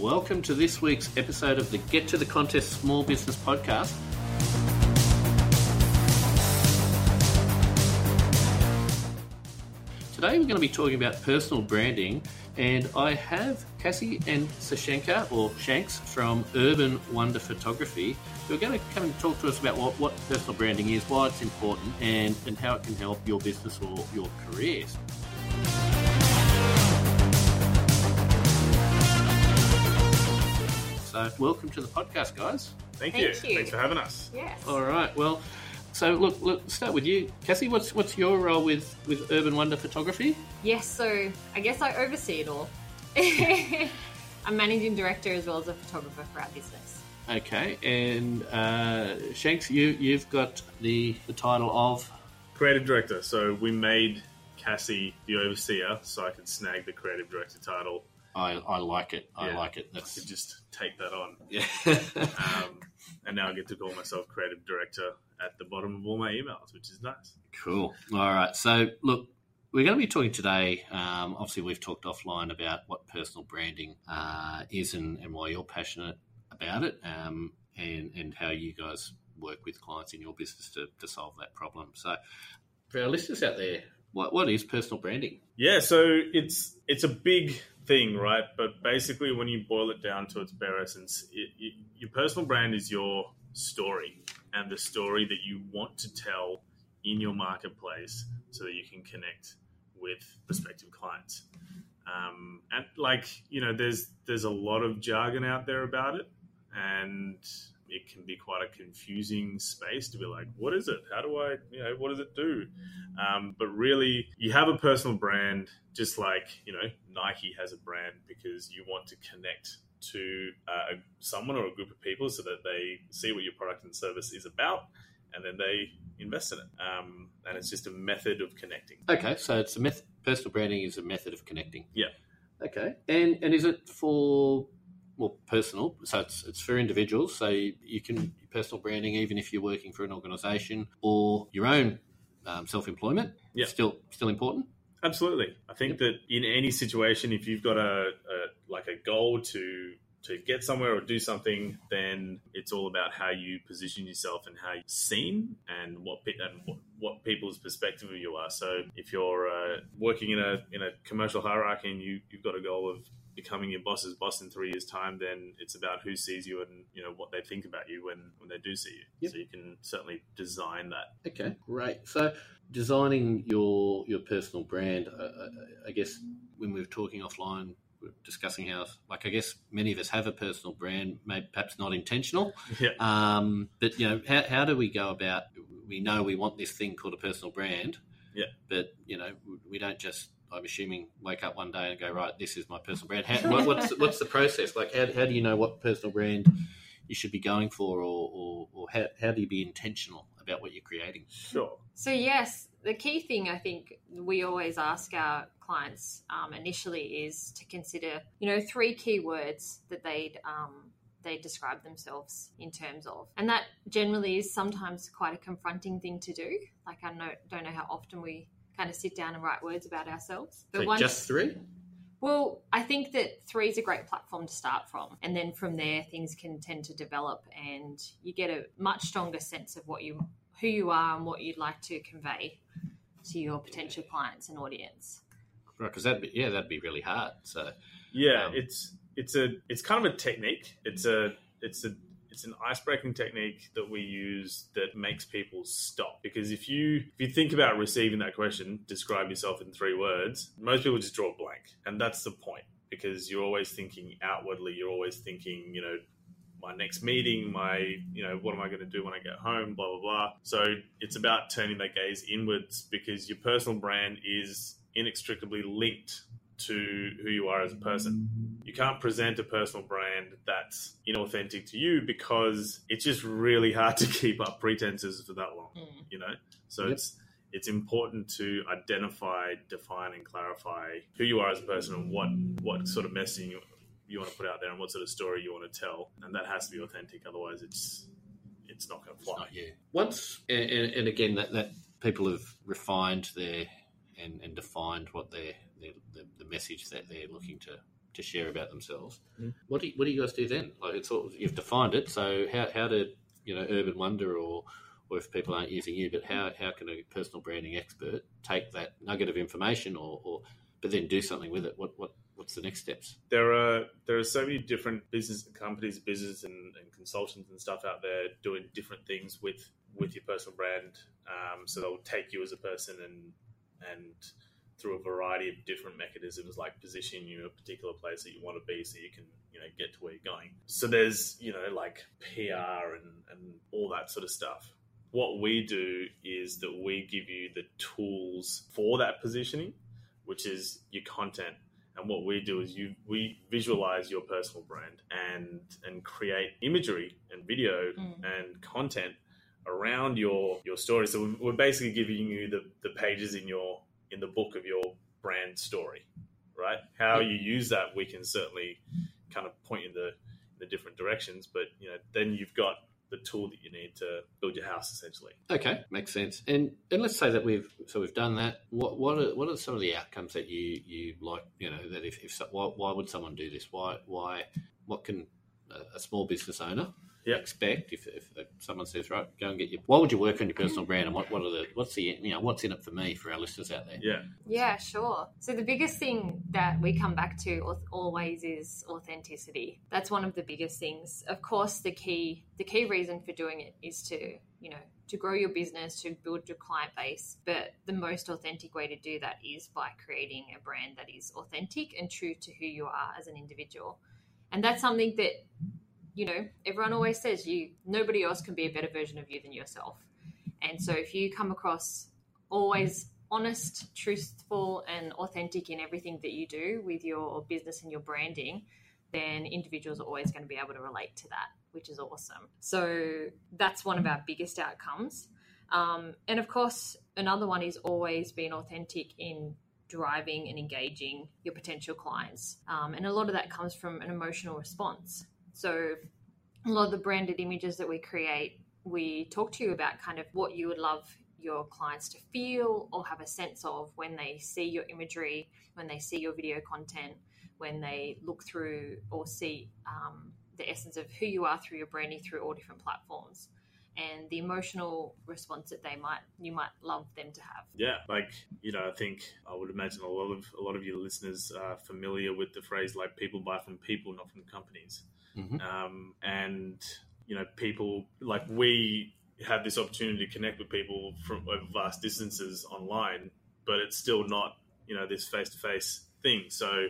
Welcome to this week's episode of the Get to the Contest Small Business Podcast. Today we're going to be talking about personal branding, and I have Cassie and Sashenka, or Shanks, from Urban Wonder Photography, who are going to come and talk to us about what, what personal branding is, why it's important, and, and how it can help your business or your careers. So, welcome to the podcast, guys. Thank, Thank you. you. Thanks for having us. Yes. All right. Well, so look, look. Start with you, Cassie. What's what's your role with with Urban Wonder Photography? Yes, so I guess I oversee it all. I'm managing director as well as a photographer for our business. Okay, and uh, Shanks, you you've got the the title of Creative director. So we made Cassie the overseer so I could snag the creative director title. I I like it. I Yeah. like it. I That's could just take that on. yeah. Um, and now I get to call myself creative director at the bottom of all my emails, which is nice. Cool. All right. So, look, we're going to be talking today. Um, obviously, we've talked offline about what personal branding uh, is and, and why you're passionate about it, um, and and how you guys work with clients in your business to, to solve that problem. So, for our listeners out there, what what is personal branding? Yeah, so it's it's a big thing, right? But basically, when you boil it down to its bare essence, it, it, your personal brand is your story and the story that you want to tell in your marketplace, so that you can connect with prospective clients. Um, and like you know, there's there's a lot of jargon out there about it, and it can be quite a confusing space to be like, what is it? How do I, you know, what does it do? Um, but really, you have a personal brand, just like you know Nike has a brand because you want to connect to uh, someone or a group of people so that they see what your product and service is about, and then they invest in it. Um, and it's just a method of connecting. Okay, so it's a method. Personal branding is a method of connecting. Yeah. Okay, and and is it for well personal? So it's it's for individuals. So you, you can personal branding even if you're working for an organisation or your own um, self employment. Yeah. Still still important. Absolutely, I think that in any situation, if you've got a, a like a goal to to get somewhere or do something, then it's all about how you position yourself and how you're seen and what pe- and what, what people's perspective of you are. So if you're uh, working in a in a commercial hierarchy and you you've got a goal of becoming your boss's boss in three years' time, then it's about who sees you and you know what they think about you when when they do see you. Yep. So you can certainly design that. Okay, great. So designing your your personal brand, uh, uh, I guess when we were talking offline, we were discussing how, like, I guess many of us have a personal brand, maybe perhaps not intentional. Yeah. Um, but you know, how, how do we go about? We know we want this thing called a personal brand. Yeah. But you know, we don't just. I'm assuming wake up one day and go right. This is my personal brand. How, what, what's what's the process? Like, how, how do you know what personal brand you should be going for, or or, or how, how do you be intentional about what you're creating? Sure. So, yes, the key thing I think we always ask our clients um, initially is to consider, you know, three key words that they'd. Um, they describe themselves in terms of, and that generally is sometimes quite a confronting thing to do. Like I know, don't know how often we kind of sit down and write words about ourselves, but So once just three. Well, I think that three is a great platform to start from. And then from there, things can tend to develop and you get a much stronger sense of what you, who you are and what you'd like to convey to your potential clients and audience. Right, because that'd be yeah, that'd be really hard. So Yeah, Um, it's it's a it's kind of a technique. It's a it's a it's an ice breaking technique that we use that makes people stop. Because if you if you think about receiving that question, describe yourself in three words, most people just draw a blank, and that's the point. Because you're always thinking outwardly. You're always thinking, you know, my next meeting, my, you know, what am I going to do when I get home, blah, blah, blah. So it's about turning that gaze inwards because your personal brand is inextricably linked to who you are as a person. You can't present a personal brand that's inauthentic to you because it's just really hard to keep up pretenses for that long, Mm. you know? So Yep. it's it's important to identify, define, and clarify who you are as a person and what what sort of messaging you, you want to put out there and what sort of story you want to tell, and that has to be authentic. Otherwise, it's it's not going to fly. not you. Once and, and, and again that, that people have refined their and, and defined what their, their the, the message that they're looking to to share about themselves. Mhm. What do you, what do you guys do then? Like it's all, you've defined it. So how how did you know Urban Wonder or or if people aren't using you, but how, how can a personal branding expert take that nugget of information or, or but then do something with it? What what what's the next steps? there are there are so many different business companies, business and, and consultants and stuff out there doing different things with with your personal brand. Um, so they'll take you as a person and and through a variety of different mechanisms, like positioning you in a particular place that you want to be, so you can you know get to where you're going. So there's you know like PR and and all that sort of stuff. What we do is that we give you the tools for that positioning, which is your content and what we do is you we visualize your personal brand and and create imagery and video Mm. and content around your your story so we're- we're basically giving you the the pages in your in the book of your brand story right how you use that we can certainly kind of point in the the different directions but you know then you've got the tool that you need to build your house essentially Okay, makes sense. And and let's say that we've so we've done that. What what are what are some of the outcomes that you you like? You know that if, if so- why, why would someone do this? Why why what can a, a small business owner Yeah. expect if, if someone says right go and get your why would you work on your personal brand and what what are the what's the you know what's in it for me for our listeners out there? yeah Yeah, sure. So the biggest thing that we come back to always is authenticity. That's one of the biggest things. Of course, the key the key reason for doing it is to, you know, to grow your business, to build your client base, but the most authentic way to do that is by creating a brand that is authentic and true to who you are as an individual. And that's something that you know, everyone always says you nobody else can be a better version of you than yourself. And so if you come across always honest, truthful, and authentic in everything that you do with your business and your branding, then individuals are always going to be able to relate to that, which is awesome. So that's one of our biggest outcomes. Um, and of course, another one is always being authentic in driving and engaging your potential clients. Um, and a lot of that comes from an emotional response. So a lot of the branded images that we create we talk to you about kind of what you would love your clients to feel or have a sense of when they see your imagery, when they see your video content, when they look through or see um, the essence of who you are through your branding through all different platforms and the emotional response that they might you might love them to have. Yeah, like you know, I think I would imagine a lot of a lot of your listeners are familiar with the phrase like "people buy from people, not from companies," Mhm. um, and you know, people like we have this opportunity to connect with people from over vast distances online, but it's still not you know this face to face thing. So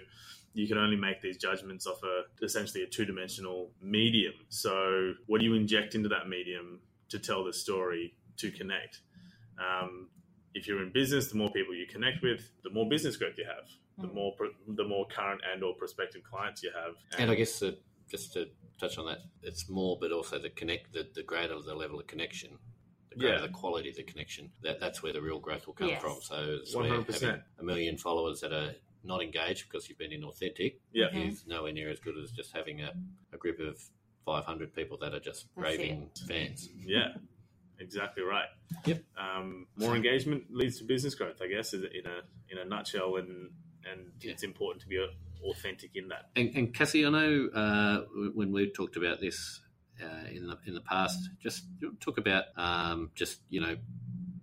you can only make these judgments off a essentially a two dimensional medium. So what do you inject into that medium to tell the story to connect? Um, if you're in business, the more people you connect with, the more business growth you have, the Mm. more the more current and or prospective clients you have. And I guess that just to touch on that, it's more, but also the connect the, the greater the level of connection, the greater Yeah. the quality of the connection. That that's where the real growth will come Yes. from. So it's 100%. having a million followers that are not engaged because you've been inauthentic yeah, Mhm. is nowhere near as good as just having a, a group of 500 people that are just That's raving fans. yeah, exactly right. Yep. Um, more engagement leads to business growth, I guess, in a in a nutshell, and and Yeah. it's important to be authentic in that. And, and Cassie, I know uh, when we've talked about this uh, in the in the past, just talk about um, just you know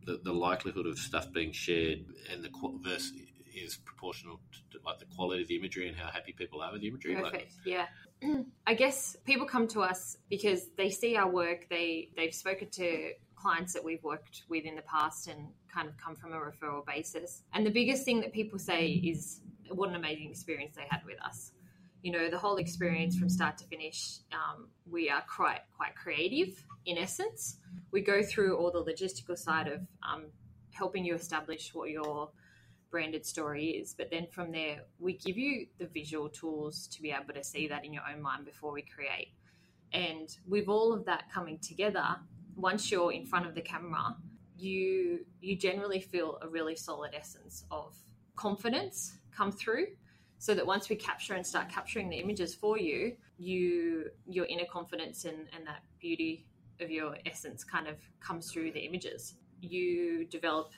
the, the likelihood of stuff being shared and the qu- verse is proportional to, to like the quality of the imagery and how happy people are with the imagery. Like, Perfect. Yeah. I guess people come to us because they see our work. They they've spoken to clients that we've worked with in the past and kind of come from a referral basis. And the biggest thing that people say is what an amazing experience they had with us. You know, the whole experience from start to finish, um, we are quite quite creative in essence. We go through all the logistical side of um, helping you establish what your branded story is. But then from there, we give you the visual tools to be able to see that in your own mind before we create. And with all of that coming together, once you're in front of the camera, you you generally feel a really solid essence of confidence come through. So that once we capture and start capturing the images for you, you your inner confidence and, and that beauty of your essence kind of comes through the images. You develop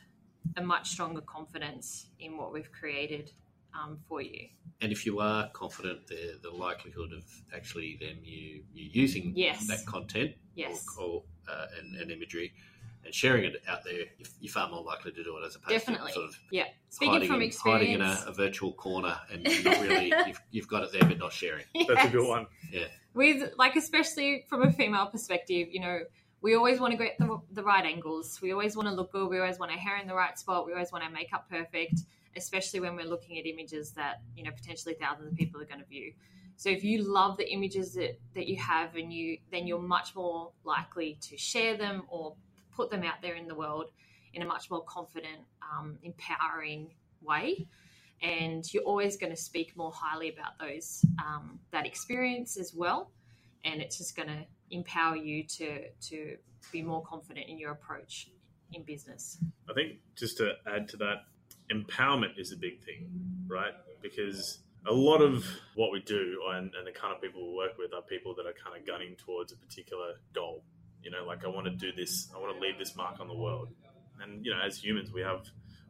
a much stronger confidence in what we've created um, for you. And if you are confident, the the likelihood of actually then you you using Yes. that content Yes. or, or uh, and, and imagery and sharing it out there, you're, you're far more likely to do it as opposed Definitely. to sort of Yeah. Speaking hiding, from in, experience. hiding in a, a virtual corner and not really you've, you've got it there but not sharing. That's a good one. Yeah, with like especially from a female perspective you know we always want to get the, the right angles we always want to look good we always want our hair in the right spot we always want our makeup perfect especially when we're looking at images that you know potentially thousands of people are going to view so if you love the images that, that you have and you then you're much more likely to share them or put them out there in the world in a much more confident um, empowering way and you're always going to speak more highly about those um, that experience as well and it's just going to empower you to to be more confident in your approach in business I think just to add to that, empowerment is a big thing, right? Because a lot of what we do and, and the kind of people we work with are people that are kind of gunning towards a particular goal. You know, like I want to do this, I want to leave this mark on the world. And you know, as humans, we have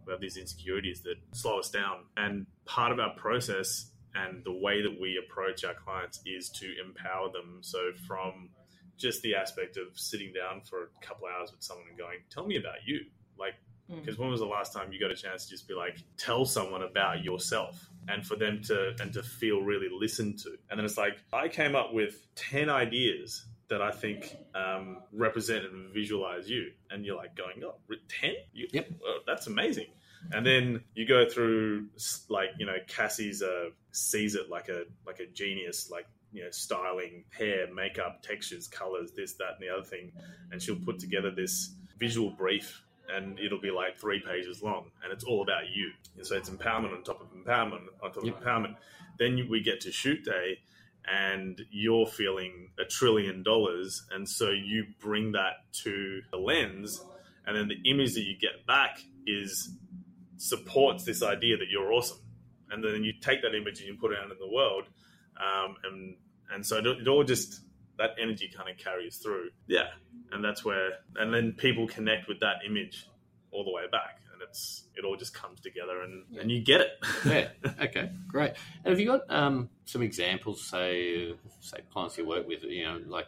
we have these insecurities that slow us down. And part of our process and the way that we approach our clients is to empower them. So from just the aspect of sitting down for a couple hours with someone and going, "Tell me about you." Like Mm. because when was the last time you got a chance to just be like tell someone about yourself and for them to and to feel really listened to and then it's like i came up with 10 ideas that i think um, represent and visualize you and you're like going oh 10 you, Yep. well, that's amazing. And then you go through like you know cassie's uh, sees it like a like a genius like you know styling hair makeup textures colors this that and the other thing. And she'll put together this visual brief and it'll be like three pages long and it's all about you. And so it's empowerment on top of empowerment on top Yep. of empowerment. Then we get to shoot day and you're feeling a trillion dollars and so you bring that to the lens and then the image that you get back is supports this idea that you're awesome. And then you take that image and you put it out in the world um, and and so it, it all just that energy kind of carries through. Yeah. And that's where and then people connect with that image all the way back and it's it all just comes together and, and you get it yeah. Okay. Great. And have you got um, some examples, say, say clients you work with, you know, like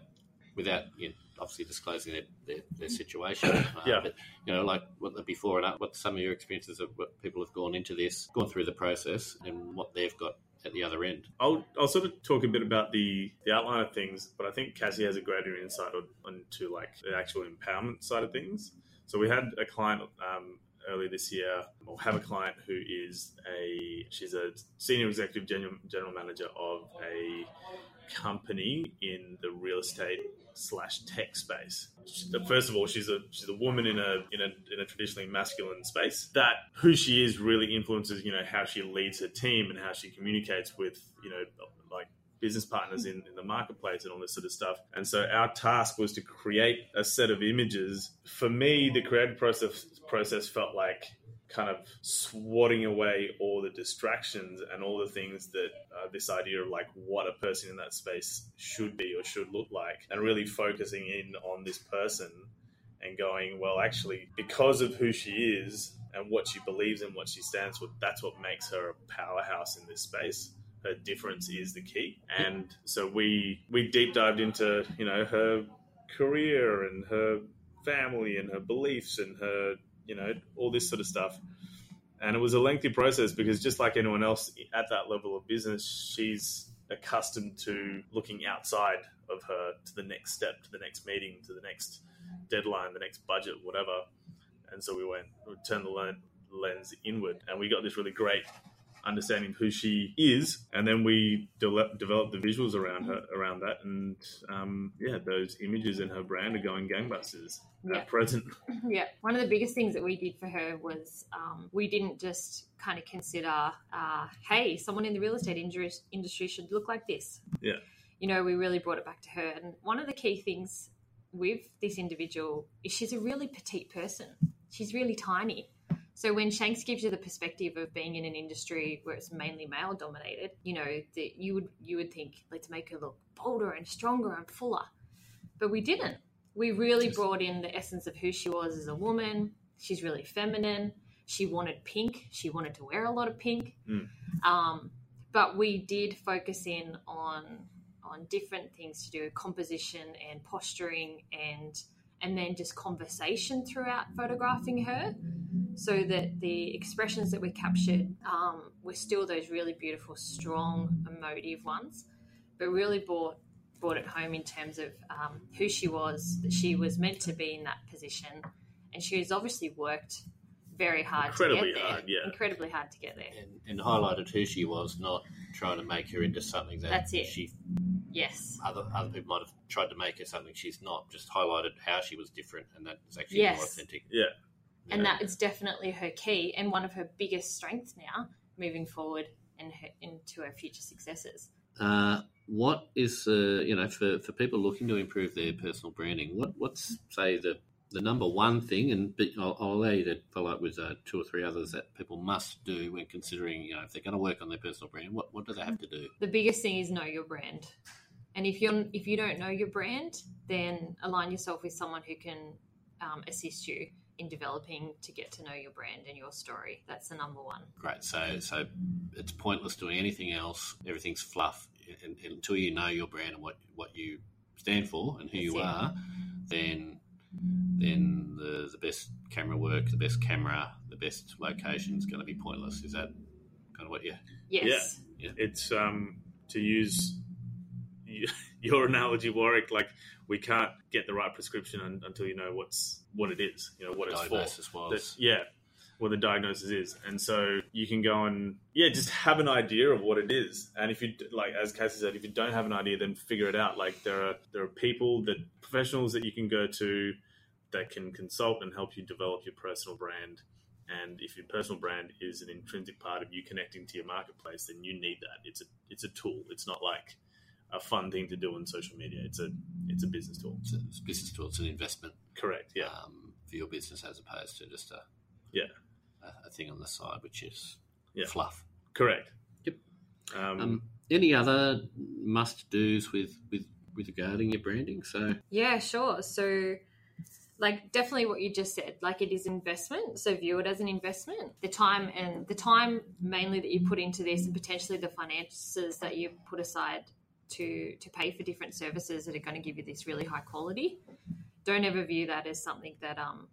without you know, obviously disclosing their, their, their situation, uh, Yeah. but you know, like what the before and what some of your experiences of what people have gone into this, gone through the process, and what they've got at the other end. I'll, I'll sort of talk a bit about the, the outline of things, but I think Cassie has a greater insight on, onto like the actual empowerment side of things. So we had a client um, earlier this year, or have a client who is a she's a senior executive general, general manager of a company in the real estate slash tech space. First of all, she's a she's a woman in a in a in a traditionally masculine space. That who she is really influences you know how she leads her team and how she communicates with you know like business partners in, in the marketplace and all this sort of stuff. And so our task was to create a set of images. For me, the creative process process felt like kind of swatting away all the distractions and all the things that uh, this idea of like what a person in that space should be or should look like and really focusing in on this person and going well actually because of who she is and what she believes and what she stands for that's what makes her a powerhouse in this space her difference is the key. And so we we deep dived into you know her career and her family and her beliefs and her you know all this sort of stuff. And it was a lengthy process because just like anyone else at that level of business she's accustomed to looking outside of her to the next step to the next meeting to the next deadline the next budget whatever. And so we went we turned the lens inward and we got this really great understanding who she is and then we de- developed the visuals around her around that and um, yeah those images in her brand are going gangbusters Yeah. at present. Yeah. One of the biggest things that we did for her was um, we didn't just kind of consider uh, hey someone in the real estate industry, industry should look like this. Yeah. you know we really brought it back to her. And one of the key things with this individual is she's a really petite person. She's really tiny so when Shanks gives you the perspective of being in an industry where it's mainly male dominated, you know, that you would you would think let's make her look bolder and stronger and fuller. But we didn't. We really brought in the essence of who she was as a woman. She's really feminine. she wanted pink. She wanted to wear a lot of pink. Mm. Um, but we did focus in on on different things to do composition and posturing and and then just conversation throughout photographing her so that the expressions that we captured um, were still those really beautiful strong emotive ones but really brought brought it home in terms of um, who she was that she was meant to be in that position and she has obviously worked very hard Incredibly to get there hard, yeah. incredibly hard to get there and, and highlighted who she was, not trying to make her into something that That's it. she yes other other people might have tried to make her something she's not. Just highlighted how she was different, and that is actually more authentic. Yeah. And that is definitely her key and one of her biggest strengths now moving forward and her, into her future successes Uh, what is uh, you know for, for people looking to improve their personal branding? What what's say the the number one thing, and but I'll, I'll allow you to follow up with uh, two or three others that people must do when considering you know if they're going to work on their personal brand. What what do they have to do? the biggest thing is know your brand and if you're if you don't know your brand then align yourself with someone who can um, assist you in developing to get to know your brand and your story that's the number one Great. So so it's pointless doing anything else. Everything's fluff and, and until you know your brand and what what you stand for and who you it. are. Then then the the best camera work, the best camera, the best location is going to be pointless. Is that kind of what you? yes Yeah. it's um, to use your analogy, Warwick. Like we can't get the right prescription un- until you know what's what it is. You know what it's for. diagnosis was. yeah, what the diagnosis is, and so you can go and yeah, just have an idea of what it is. And if you like, as Cassie said, if you don't have an idea, then figure it out. Like there are there are people that professionals that you can go to that can consult and help you develop your personal brand. And if your personal brand is an intrinsic part of you connecting to your marketplace, then you need that. It's a it's a tool. It's not like a fun thing to do on social media. It's a it's a business tool. It's a, it's a business tool. It's an investment Correct. Yeah. um, for your business as opposed to just a Yeah. a, a thing on the side, which is Yeah. fluff. Correct. Yep. Um, Um, any other must dos with with with regarding your branding? So yeah sure so like definitely what you just said like it is investment so view it as an investment the time and the time mainly that you put into this and potentially the finances that you put aside to to pay for different services that are going to give you this really high quality. Don't ever view that as something that um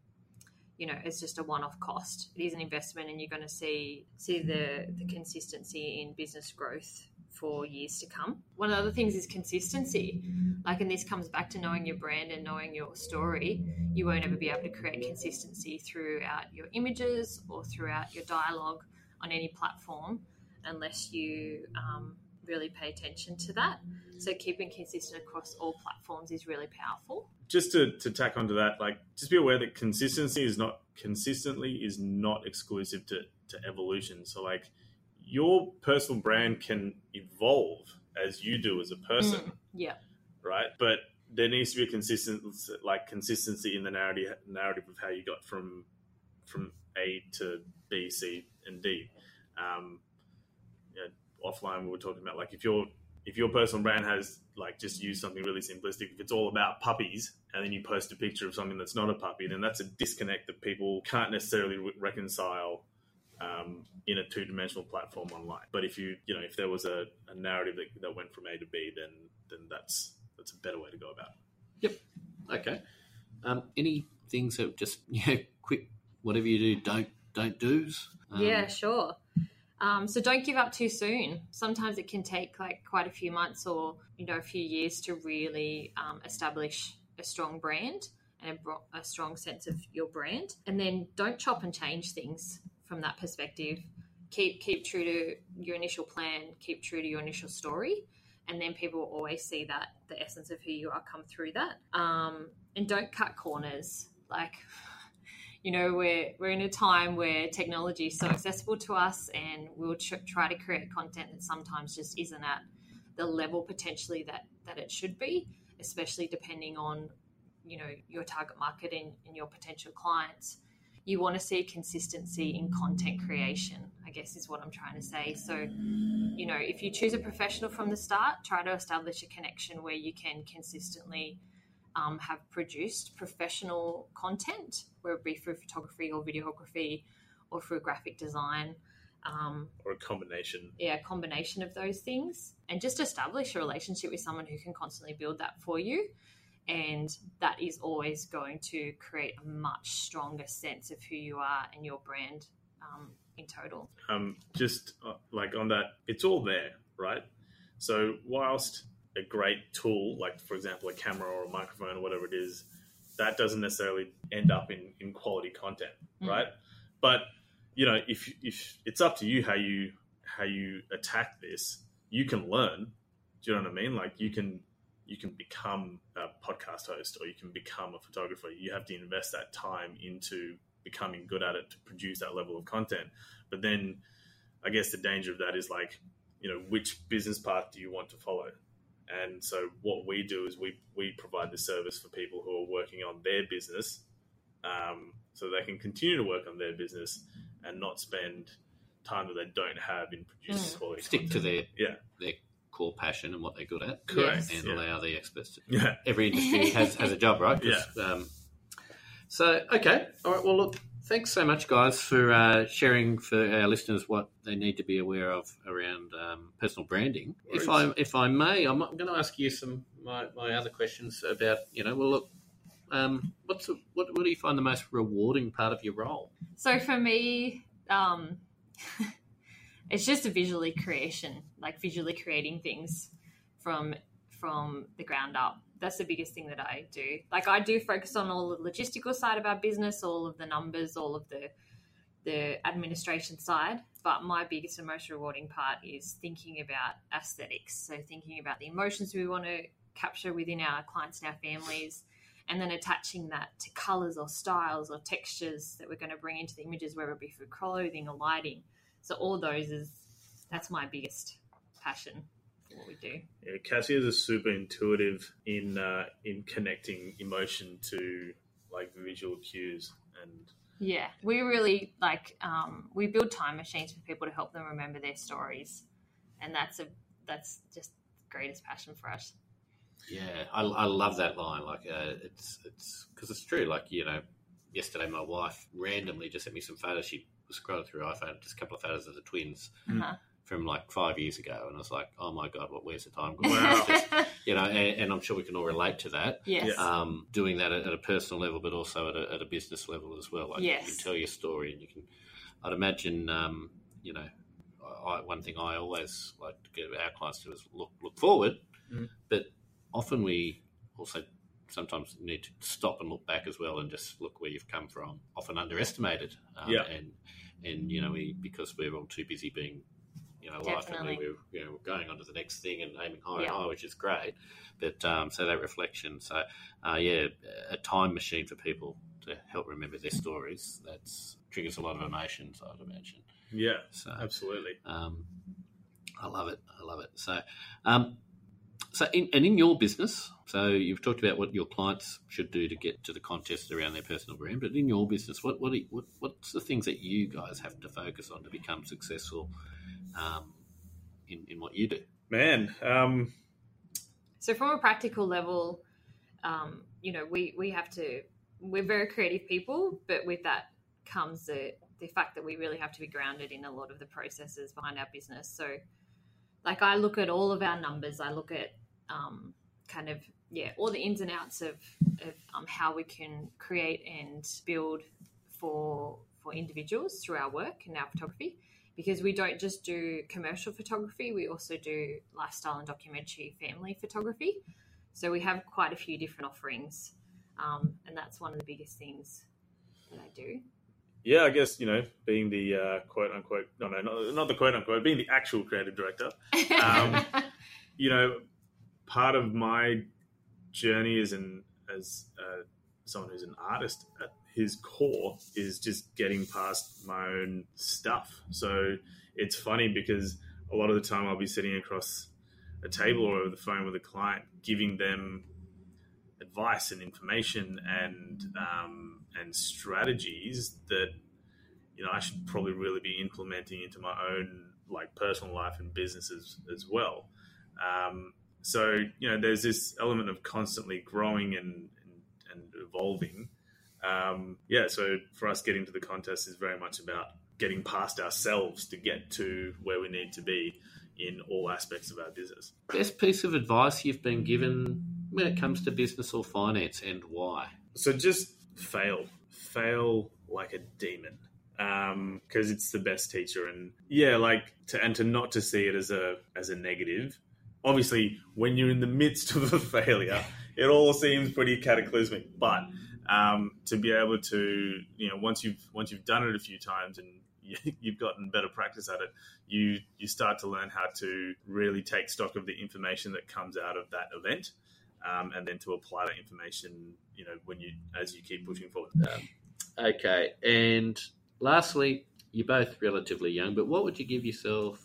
you know as just a one-off cost. It is an investment and you're going to see see the the consistency in business growth for years to come. One of the other things is consistency. Like and this comes back to knowing your brand and knowing your story. You won't ever be able to create consistency throughout your images or throughout your dialogue on any platform unless you um, really pay attention to that so keeping consistent across all platforms is really powerful just to, to tack onto that, like just be aware that consistency is not consistently is not exclusive to, to evolution. So like your personal brand can evolve as you do as a person, Mm, yeah right? But there needs to be a consistent like consistency in the narrative narrative of how you got from from A to B, C, and D. Um, offline we were talking about like if your if your personal brand has like just use something really simplistic, if it's all about puppies and then you post a picture of something that's not a puppy, then that's a disconnect that people can't necessarily re- reconcile um, in a two dimensional platform online. But if you you know if there was a, a narrative that, that went from A to B, then then that's that's a better way to go about it. Yep. Okay, um, any things that just you know quick whatever you do don't don't do's. Um, yeah, sure. Um, so don't give up too soon. Sometimes it can take like quite a few months or you know a few years to really um, establish a strong brand and a, a strong sense of your brand. And then don't chop and change things from that perspective. Keep keep true to your initial plan. Keep true to your initial story, and then people will always see that the essence of who you are come through that. Um, and don't cut corners. Like you know we're we're in a time where technology is so accessible to us and we'll tr- try to create content that sometimes just isn't at the level potentially that that it should be especially depending on you know your target market and, and your potential clients. You want to see consistency in content creation i guess is what i'm trying to say. So you know if you choose a professional from the start try to establish a connection where you can consistently um, have produced professional content, whether it be through photography or videography or through graphic design. Um, or a combination. yeah, a combination of those things, and just establish a relationship with someone who can constantly build that for you. And that is always going to create a much stronger sense of who you are and your brand um, in total. um, just uh, like on that, it's all there, right? So whilst a great tool, like for example a camera or a microphone or whatever it is, that doesn't necessarily end up in, in quality content, Mm. right? But you know, if if it's up to you how you how you attack this, you can learn. Do you know what I mean? Like you can you can become a podcast host or you can become a photographer. You have to invest that time into becoming good at it to produce that level of content. But then I guess the danger of that is like, you know, which business path do you want to follow? And so what we do is we, we provide the service for people who are working on their business um, so they can continue to work on their business and not spend time that they don't have in producing Mm. quality Stick to their Yeah. their core passion and what they're good at, Correct. and Yeah. allow the experts. To, Yeah. every industry has, has a job, right? 'Cause, Um, so okay, all right. Well, look, thanks so much, guys, for uh, sharing for our listeners what they need to be aware of around um, personal branding. If I if I may, I'm going to ask you some my, my other questions about you know. Well, look, um, what's the, what what do you find the most rewarding part of your role? So for me, um, it's just a visually creation, like visually creating things from from the ground up. That's the biggest thing that I do. Like I do focus on all the logistical side of our business, all of the numbers, all of the the administration side. But my biggest and most rewarding part is thinking about aesthetics. So thinking about the emotions we want to capture within our clients and our families, and then attaching that to colors or styles or textures that we're going to bring into the images, whether it be for clothing or lighting. So all those is that's my biggest passion what we do. Yeah, Cassie is super intuitive in uh, in connecting emotion to like visual cues and Yeah, we really like um, we build time machines for people to help them remember their stories, and that's a that's just the greatest passion for us. Yeah, I, I love that line. Like, uh, it's it's because it's true. Like, you know, yesterday my wife randomly just sent me some photos. She was scrolling through iPhone, just a couple of photos of the twins. Uh-huh. From like five years ago, and I was like, oh my god, what? Where's the time? gone? Wow. You know, and, and I'm sure we can all relate to that. yes. Um, doing that at, at a personal level, but also at a, at a business level as well. Like, Yes. you can tell your story, and you can. I'd imagine, um, you know, I, one thing I always like to get our clients to is look look forward, Mhm. but often we also sometimes need to stop and look back as well and just look where you've come from. Often underestimated, um, Yeah. and and you know we because we're all too busy being you know life and Definitely. we, we're you know we're going on to the next thing and aiming higher Yeah. and higher, which is great. But um, so that reflection, so uh, yeah, a time machine for people to help remember their stories. That's triggers a lot of emotions, I'd imagine. yeah, So absolutely. um, I love it. I love it. So, um, so in, and in your business, so you've talked about what your clients should do to get to the contest around their personal brand, but in your business, what what, do you- what what's the things that you guys have to focus on to become successful um, in in what you do? Man, um, So from a practical level, um, you know, we we have to. We're very creative people, but with that comes the the fact that we really have to be grounded in a lot of the processes behind our business. So, like I look at all of our numbers. I look at um, kind of yeah all the ins and outs of, of um, how we can create and build for for individuals through our work and our photography because we don't just do commercial photography, we also do lifestyle and documentary family photography. So we have quite a few different offerings, um, and that's one of the biggest things that I do. yeah, I guess you know, being the uh, quote unquote, no, no, not, not the quote unquote, being the actual creative director. Um, you know, part of my journey as an as uh, someone who's an artist at his core is just getting past my own stuff. So it's funny because a lot of the time I'll be sitting across a table or over the phone with a client, giving them advice and information and um, and strategies that you know I should probably really be implementing into my own like personal life and business as, as well. Um, so you know, there's this element of constantly growing and and, and evolving um, yeah, so for us, getting to the contest is very much about getting past ourselves to get to where we need to be in all aspects of our business. Best piece of advice you've been given when it comes to business or finance and why? So just fail. Fail like a demon because um, it's the best teacher and yeah like to and to not to see it as a as a negative obviously when you're in the midst of a failure it all seems pretty cataclysmic but um, to be able to you know once you've once you've done it a few times and you've gotten better practice at it you you start to learn how to really take stock of the information that comes out of that event um, and then to apply that information you know when you as you keep pushing forward. Um, okay and lastly you're both relatively young but what would you give yourself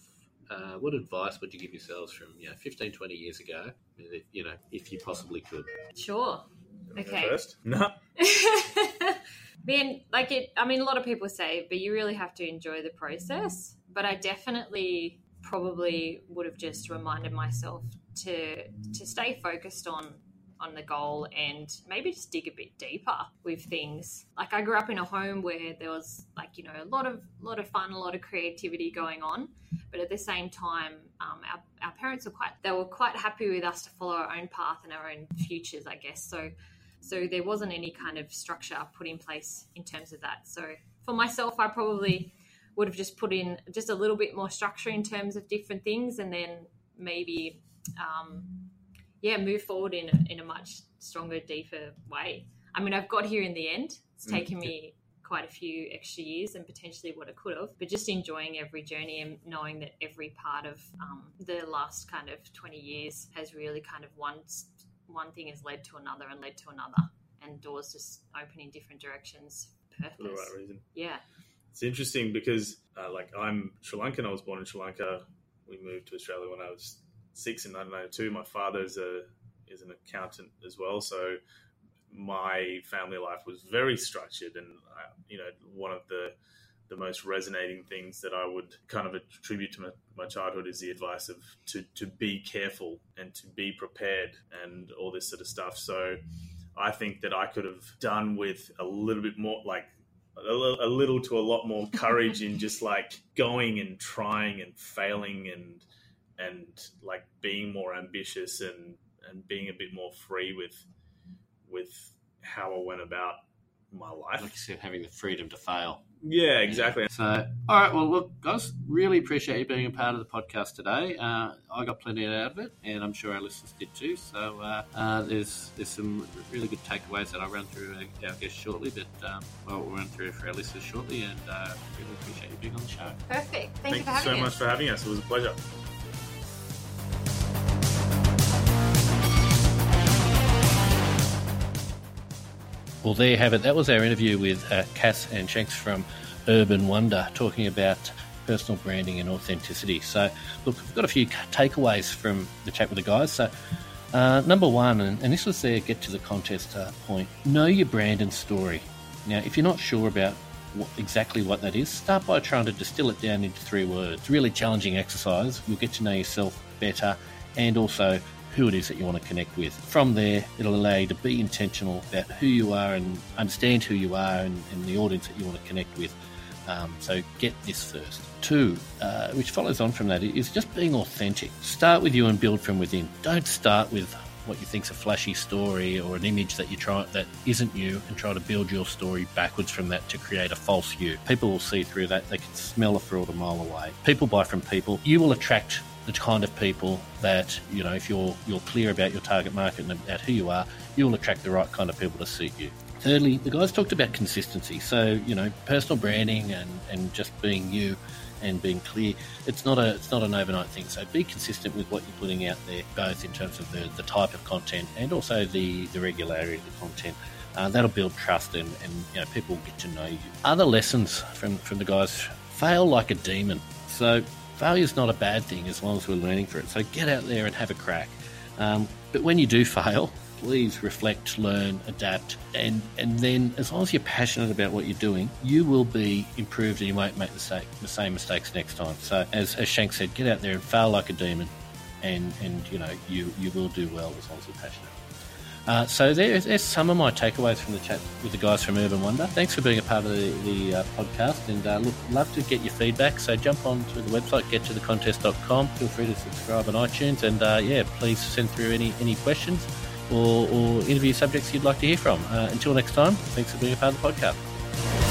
uh, what advice would you give yourselves from you know 15 20 years ago you know if you possibly could? Sure okay first no Being like it, I mean, a lot of people say, but you really have to enjoy the process. But I definitely probably would have just reminded myself to to stay focused on on the goal and maybe just dig a bit deeper with things. Like I grew up in a home where there was like you know a lot of lot of fun, a lot of creativity going on, but at the same time, um, our, our parents were quite they were quite happy with us to follow our own path and our own futures, I guess. So so there wasn't any kind of structure put in place in terms of that. So for myself, I probably would have just put in just a little bit more structure in terms of different things, and then maybe, um, yeah, move forward in a, in a much stronger, deeper way. I mean, I've got here in the end. It's mm. taken me quite a few extra years and potentially what it could have, but just enjoying every journey and knowing that every part of um, the last kind of 20 years has really kind of one one thing has led to another and led to another, and doors just open in different directions. Purpose. For the right reason. Yeah. It's interesting because, uh, like, I'm Sri Lankan. I was born in Sri Lanka. We moved to Australia when I was six in 1992. My father is a is an accountant as well, so my family life was very structured, and uh, you know, one of the the most resonating things that I would kind of attribute to my, my, childhood is the advice of to, to be careful and to be prepared and all this sort of stuff. So I think that I could have done with a little bit more, like a, a little to a lot more courage in just like going and trying and failing and and like being more ambitious and and being a bit more free with with how I went about my life. Like you said, having the freedom to fail. Yeah, exactly. So, all right. Well, look, guys, really appreciate you being a part of the podcast today. Uh, I got plenty out of it, and I'm sure our listeners did too. So, uh, uh, there's there's some really good takeaways that I'll run through our guests shortly, but um, well, we'll run through for our listeners shortly, and uh, really appreciate you being on the show. Perfect. Thank, Thank you for having so us. much for having us. It was a pleasure. Well, there you have it. That was our interview with uh, Cass and Shanks from Urban Wonder talking about personal branding and authenticity. So, look, I've got a few takeaways from the chat with the guys. So, uh, number one, and, and, this was their get to the contest uh, point know your brand and story. Now, if you're not sure about what, exactly what that is, start by trying to distill it down into three words. Really challenging exercise. You'll get to know yourself better and also who it is that you want to connect with. From there, it'll allow you to be intentional about who you are and understand who you are and, and the audience that you want to connect with. Um, so get this first. Two, uh, which follows on from that, is just being authentic. Start with you and build from within. Don't start with what you think's a flashy story or an image that you try that isn't you and try to build your story backwards from that to create a false you. People will see through that. They can smell a fraud a mile away. People buy from people. You will attract the kind of people that you know if you're you're clear about your target market and about who you are you will attract the right kind of people to suit you. Thirdly the guys talked about consistency. So you know personal branding and and just being you and being clear it's not a it's not an overnight thing. So be consistent with what you're putting out there both in terms of the, the type of content and also the the regularity of the content. Uh, that'll build trust and, and you know people will get to know you. Other lessons from from the guys fail like a demon. So failure is not a bad thing as long as we're learning from it. So get out there and have a crack. Um, but when you do fail, please reflect, learn, adapt, and and then as long as you're passionate about what you're doing, you will be improved and you won't make the same, the same mistakes next time. So as, as Shank said, get out there and fail like a demon, and and you know you you will do well as long as you're passionate. Uh, so there's, there's some of my takeaways from the chat with the guys from Urban Wonder. Thanks for being a part of the, the uh, podcast and uh, look, love to get your feedback. So jump on to the website, gettothecontest.com. Feel free to subscribe on iTunes and uh, yeah, please send through any, any questions or, or interview subjects you'd like to hear from. Uh, until next time, thanks for being a part of the podcast.